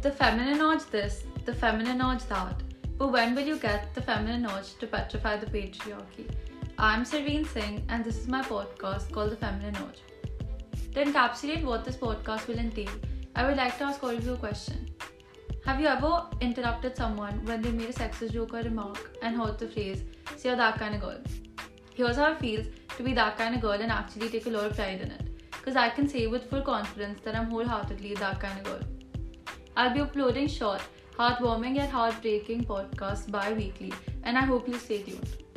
the feminine urge this, the feminine urge that. But when will you get the feminine urge to petrify the patriarchy? I'm Sarveen Singh, and this is my podcast called The Feminine Urge. To encapsulate what this podcast will entail, I would like to ask all of you a question. Have you ever interrupted someone when they made a sexist joke or remark and heard the phrase, so you're that kind of girl? Here's how it feels to be that kind of girl and actually take a lot of pride in it. Because I can say with full confidence that I'm wholeheartedly that kind of girl. I'll be uploading short, heartwarming yet heartbreaking podcasts bi weekly, and I hope you'll stay tuned.